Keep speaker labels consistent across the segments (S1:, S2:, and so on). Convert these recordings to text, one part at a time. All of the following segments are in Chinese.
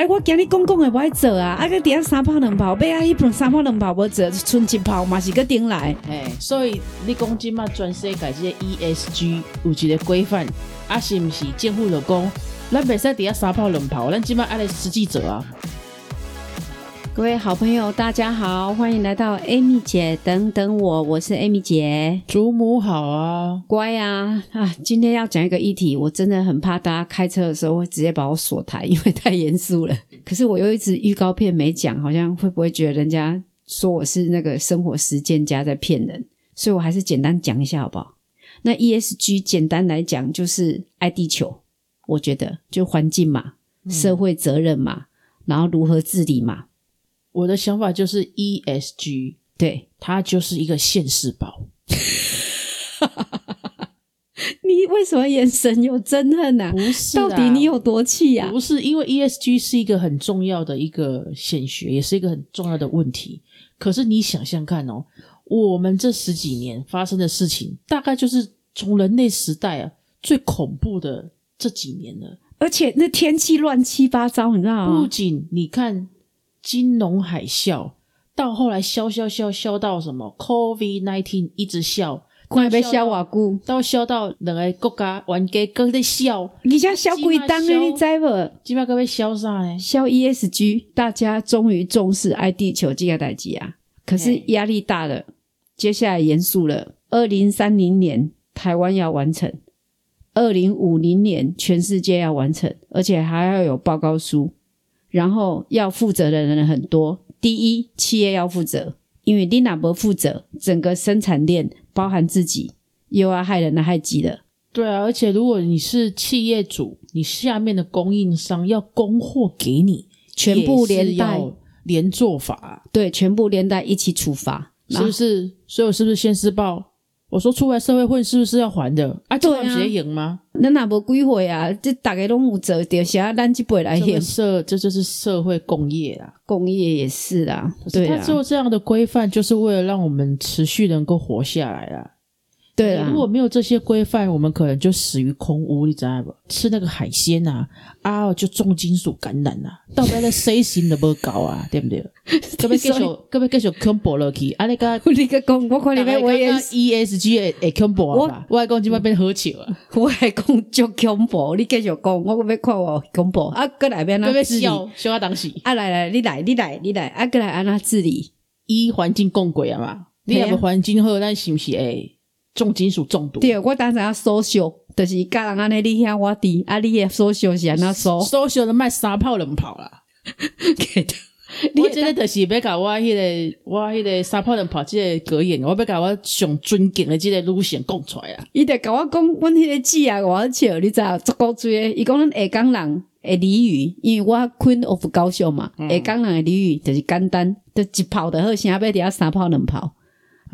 S1: 哎，我今日讲讲的不爱做啊，啊个底下三泡两泡，买啊迄盆三泡两泡无做，剩一泡嘛是个顶来。
S2: 哎，所以你讲即嘛全世界即个 ESG 有一个规范，啊是毋是政府就讲，咱袂使底下三泡两泡，咱即嘛爱来实际做啊。
S1: 各位好朋友，大家好，欢迎来到 Amy 姐等等我，我是 Amy 姐。
S2: 祖母好啊，
S1: 乖啊啊！今天要讲一个议题，我真的很怕大家开车的时候会直接把我锁台，因为太严肃了。可是我又一直预告片没讲，好像会不会觉得人家说我是那个生活实践家在骗人？所以我还是简单讲一下好不好？那 ESG 简单来讲就是爱地球，我觉得就环境嘛，社会责任嘛，然后如何治理嘛。
S2: 我的想法就是 ESG，
S1: 对，
S2: 它就是一个现世报。
S1: 你为什么眼神有憎恨呢？
S2: 不是，
S1: 到底你有多气呀？
S2: 不是，因为 ESG 是一个很重要的一个显学，也是一个很重要的问题。可是你想想看哦，我们这十几年发生的事情，大概就是从人类时代啊最恐怖的这几年了。
S1: 而且那天气乱七八糟，你知道吗？
S2: 不仅你看。金融海啸到后来，消消消消到什么？Covid nineteen 一直笑，
S1: 快被笑瓦固，
S2: 到笑到两个国家玩家搁在笑，
S1: 你家小鬼当的，你知不？
S2: 基本搁被笑啥呢？
S1: 笑 ESG，大家终于重视爱地球这个代际啊！可是压力大了，接下来严肃了。二零三零年台湾要完成，二零五零年全世界要完成，而且还要有报告书。然后要负责的人很多。第一，企业要负责，因为你哪不负责，整个生产链包含自己，又要害人，害己的。
S2: 对啊，而且如果你是企业主，你下面的供应商要供货给你，
S1: 全部连带
S2: 连做法，
S1: 对，全部连带一起处罚，
S2: 是不是？所以我是不是先施报？我说出来社会混是不是要还的？啊，就直接，赢吗？
S1: 那哪无机会啊？这大家拢有做，就写咱这辈来赢。
S2: 社这就是社会工业啊，
S1: 工业也是啊。对啊，
S2: 做这样的规范，就是为了让我们持续能够活下来啊。
S1: 对啊，
S2: 如果没有这些规范，我们可能就死于空屋，你知道不？吃那个海鲜呐，啊，就重金属感染呐，到底那 C 型的不搞啊，对不对？可不可以继续，可不可以继续恐怖落去？啊，那个，
S1: 你个讲，我看你们我也
S2: ESG 会恐怖啊，我还讲今晚变喝酒啊，
S1: 我还讲就恐怖，你继续讲，我要看我恐怖啊，搁来边那
S2: 治理，笑啊当时
S1: 啊，来来，你来，你来，你来，啊，搁来安那治理，
S2: 依环境共轨啊嘛，你那个环境好，咱是不是诶？重金属中毒。
S1: 对，我当时要收修，就是家人安尼你遐我滴，啊，你也收修是安那收，
S2: 收修的卖三炮两炮啦。
S1: 给 的，
S2: 我真的就是要甲我迄个，我迄个三炮两炮即个格言，我要甲我上尊敬的即个女性讲出来啊。
S1: 伊得甲我讲，阮迄个姊啊，我笑，你知？足够多，伊讲咱下港人诶俚语，因为我 Queen of 高雄嘛，下港人诶俚语就是简单，就一炮的好，先要伫遐三炮两炮。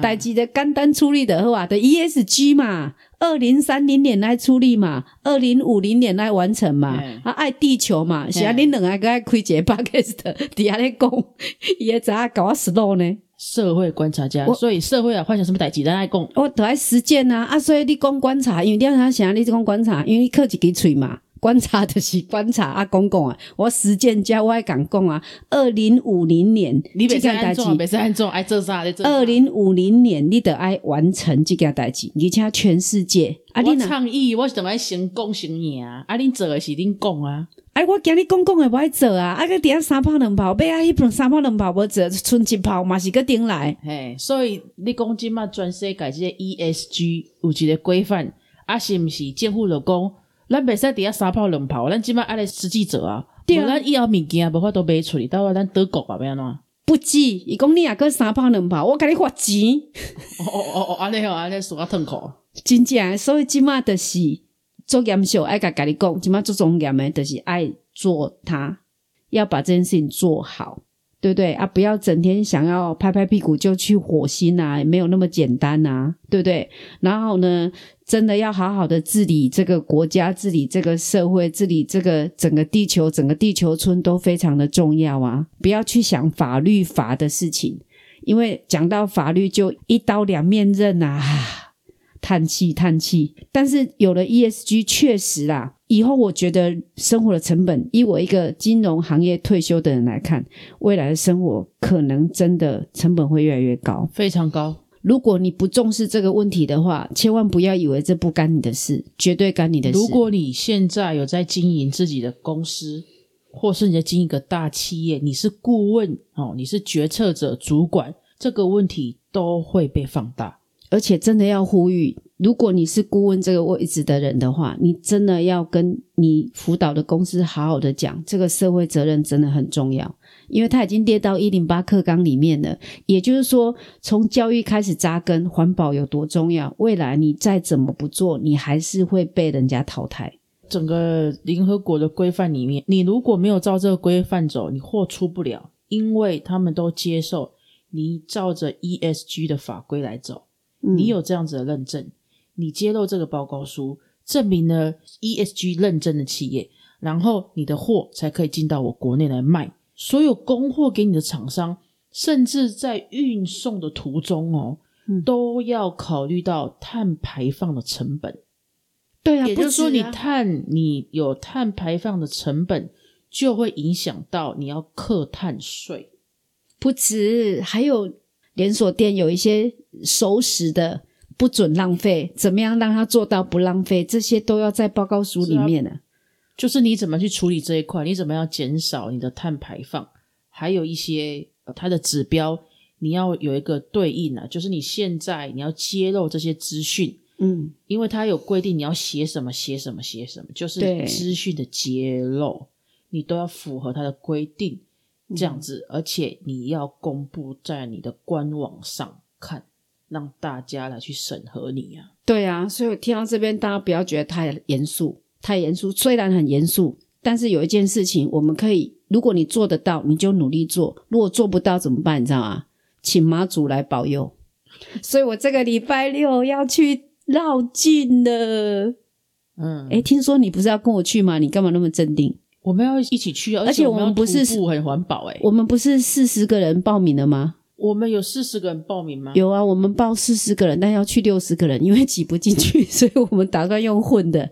S1: 代志的简单处理的好啊，的 ESG 嘛，二零三零年来处理嘛，二零五零年来完成嘛，啊爱地球嘛，是啊，恁两个个爱开一个 podcast，底下咧讲，伊会知影搞我 slow 呢？
S2: 社会观察家，所以社会啊，发生什么代志，咱爱讲，
S1: 我都爱实践啊，啊，所以你讲观察，因为你要他想，你讲观察，因为你靠一支嘴嘛。观察就是观察啊，公公啊，我实践家我爱讲讲啊。二零五零年，
S2: 你别再安装，别再安装，爱做啥的
S1: 二零五零年，你得爱完成这件代志，而且全世界
S2: 啊，你倡议，我是怎么先讲先赢啊？啊，恁做的是恁讲啊？
S1: 哎，我今日讲讲的不爱做啊！啊，个底下三炮两炮，买啊迄盆三炮两炮无做，剩一炮嘛是个顶来。
S2: 嘿，所以你讲即嘛全世界即个 ESG 有一个规范，啊，是毋是政府就讲？咱袂使伫遐三炮两炮，咱即摆爱来实际做啊！对啊，咱以后物件无法都买出去，到咱德国啊，要安怎？
S1: 不止，伊讲你也搁三炮两炮，我甲你发钱。
S2: 哦哦哦哦，安尼哦，安尼输啊痛苦。
S1: 真正，所以即摆就是做严肃，爱甲甲你讲，即摆做重严诶，就是爱做它，要把这件事情做好。对不对啊？不要整天想要拍拍屁股就去火星啊，没有那么简单呐，对不对？然后呢，真的要好好的治理这个国家，治理这个社会，治理这个整个地球，整个地球村都非常的重要啊！不要去想法律法的事情，因为讲到法律就一刀两面刃啊，叹气叹气。但是有了 ESG，确实啊，以后我觉得生活的成本，以我一个金融行业退休的人来看，未来的生活可能真的成本会越来越高。
S2: 非常高。
S1: 如果你不重视这个问题的话，千万不要以为这不干你的事，绝对干你的事。
S2: 如果你现在有在经营自己的公司，或是你在经营一个大企业，你是顾问哦，你是决策者、主管，这个问题都会被放大。
S1: 而且真的要呼吁，如果你是顾问这个位置的人的话，你真的要跟你辅导的公司好好的讲，这个社会责任真的很重要，因为它已经跌到一零八课纲里面了。也就是说，从教育开始扎根，环保有多重要，未来你再怎么不做，你还是会被人家淘汰。
S2: 整个联合国的规范里面，你如果没有照这个规范走，你货出不了，因为他们都接受你照着 ESG 的法规来走。你有这样子的认证，你揭露这个报告书，证明了 ESG 认证的企业，然后你的货才可以进到我国内来卖。所有供货给你的厂商，甚至在运送的途中哦，都要考虑到碳排放的成本。
S1: 对啊，
S2: 也就是说，你碳你有碳排放的成本，就会影响到你要课碳税。
S1: 不止，还有连锁店有一些熟食的不准浪费，怎么样让它做到不浪费，这些都要在报告书里面呢。
S2: 就是你怎么去处理这一块，你怎么样减少你的碳排放，还有一些、呃、它的指标，你要有一个对应啊，就是你现在你要揭露这些资讯，
S1: 嗯，
S2: 因为它有规定你要写什么写什么写什么，就是资讯的揭露，你都要符合它的规定，这样子，而且你要公布在你的官网上看，让大家来去审核你啊。
S1: 对啊，所以我听到这边，大家不要觉得太严肃，太严肃。虽然很严肃，但是有一件事情，我们可以，如果你做得到，你就努力做；如果做不到怎么办？你知道吗？请妈祖来保佑。所以我这个礼拜六要去绕境了。
S2: 嗯，
S1: 诶，听说你不是要跟我去吗？你干嘛那么镇定？
S2: 我们要一起去啊，
S1: 而且
S2: 我
S1: 们不是
S2: 很环保哎、
S1: 我们不是四十个人报名了吗？
S2: 我们有四十个人报名吗？
S1: 有啊，我们报四十个人，但要去六十个人，因为挤不进去，所以我们打算用混的。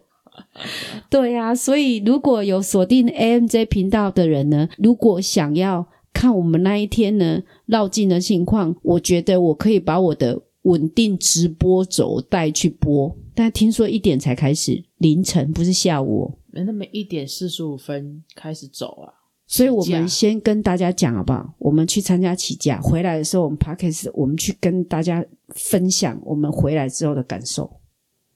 S1: 对呀、所以如果有锁定 AMJ 频道的人呢，如果想要看我们那一天呢绕境的情况，我觉得我可以把我的稳定直播轴带去播，但听说一点才开始，凌晨不是下午哦、
S2: 那么一点四十五分开始走啊。
S1: 所以我们先跟大家讲好不好？我们去参加起驾，回来的时候我们 p a c k a g e 我们去跟大家分享我们回来之后的感受。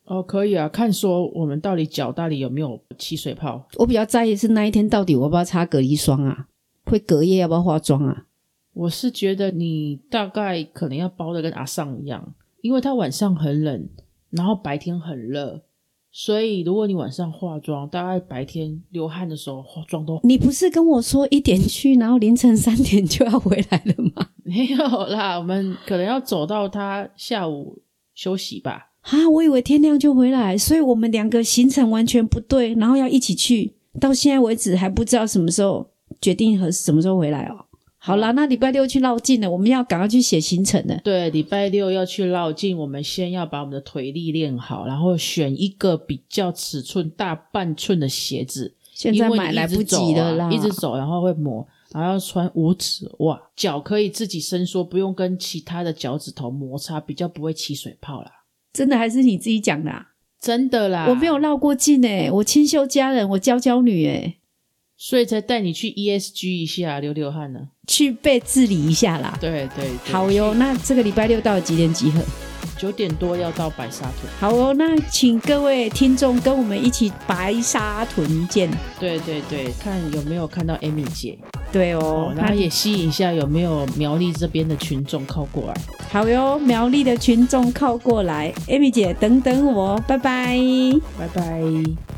S2: 哦，可以啊，看说我们到底脚到底有没有起水泡。
S1: 我比较在意是那一天到底我要不要擦隔离霜啊？会隔夜要不要化妆啊？
S2: 我是觉得你大概可能要包的跟阿尚一样，因为他晚上很冷，然后白天很热，所以如果你晚上化妆，大概白天流汗的时候化妆都
S1: 你不是跟我说一点去，然后凌晨三点就要回来了吗？
S2: 没有啦。我们可能要走到他下午休息吧。
S1: 啊，我以为天亮就回来，所以我们两个行程完全不对，然后要一起去，到现在为止还不知道什么时候决定和什么时候回来哦。好啦，那礼拜六去绕境了，我们要赶快去写行程了。
S2: 对，礼拜六要去绕境，我们先要把我们的腿力练好，然后选一个比较尺寸大半寸的鞋子。
S1: 现在买来不及了啦，
S2: 啊，一直走，然后会磨，然后要穿五指袜，脚可以自己伸缩，不用跟其他的脚趾头摩擦，比较不会起水泡啦。
S1: 真的还是你自己讲的、啊？
S2: 真的啦，
S1: 我没有绕过境诶、我清修家人，我娇娇女诶、
S2: 所以才带你去 ESG 一下，流流汗呢。
S1: 去被治理一下啦。
S2: 对对对
S1: 好哟，那这个礼拜六到底几点集合？
S2: 九点多要到白沙屯。
S1: 好哦，那请各位听众跟我们一起白沙屯见。
S2: 对对对，看有没有看到 Amy 姐
S1: 对哦
S2: 哦，，也吸引一下有没有苗栗这边的群众靠过来。
S1: 好哟，苗栗的群众靠过来，Amy 姐等等我，拜拜。
S2: 拜拜。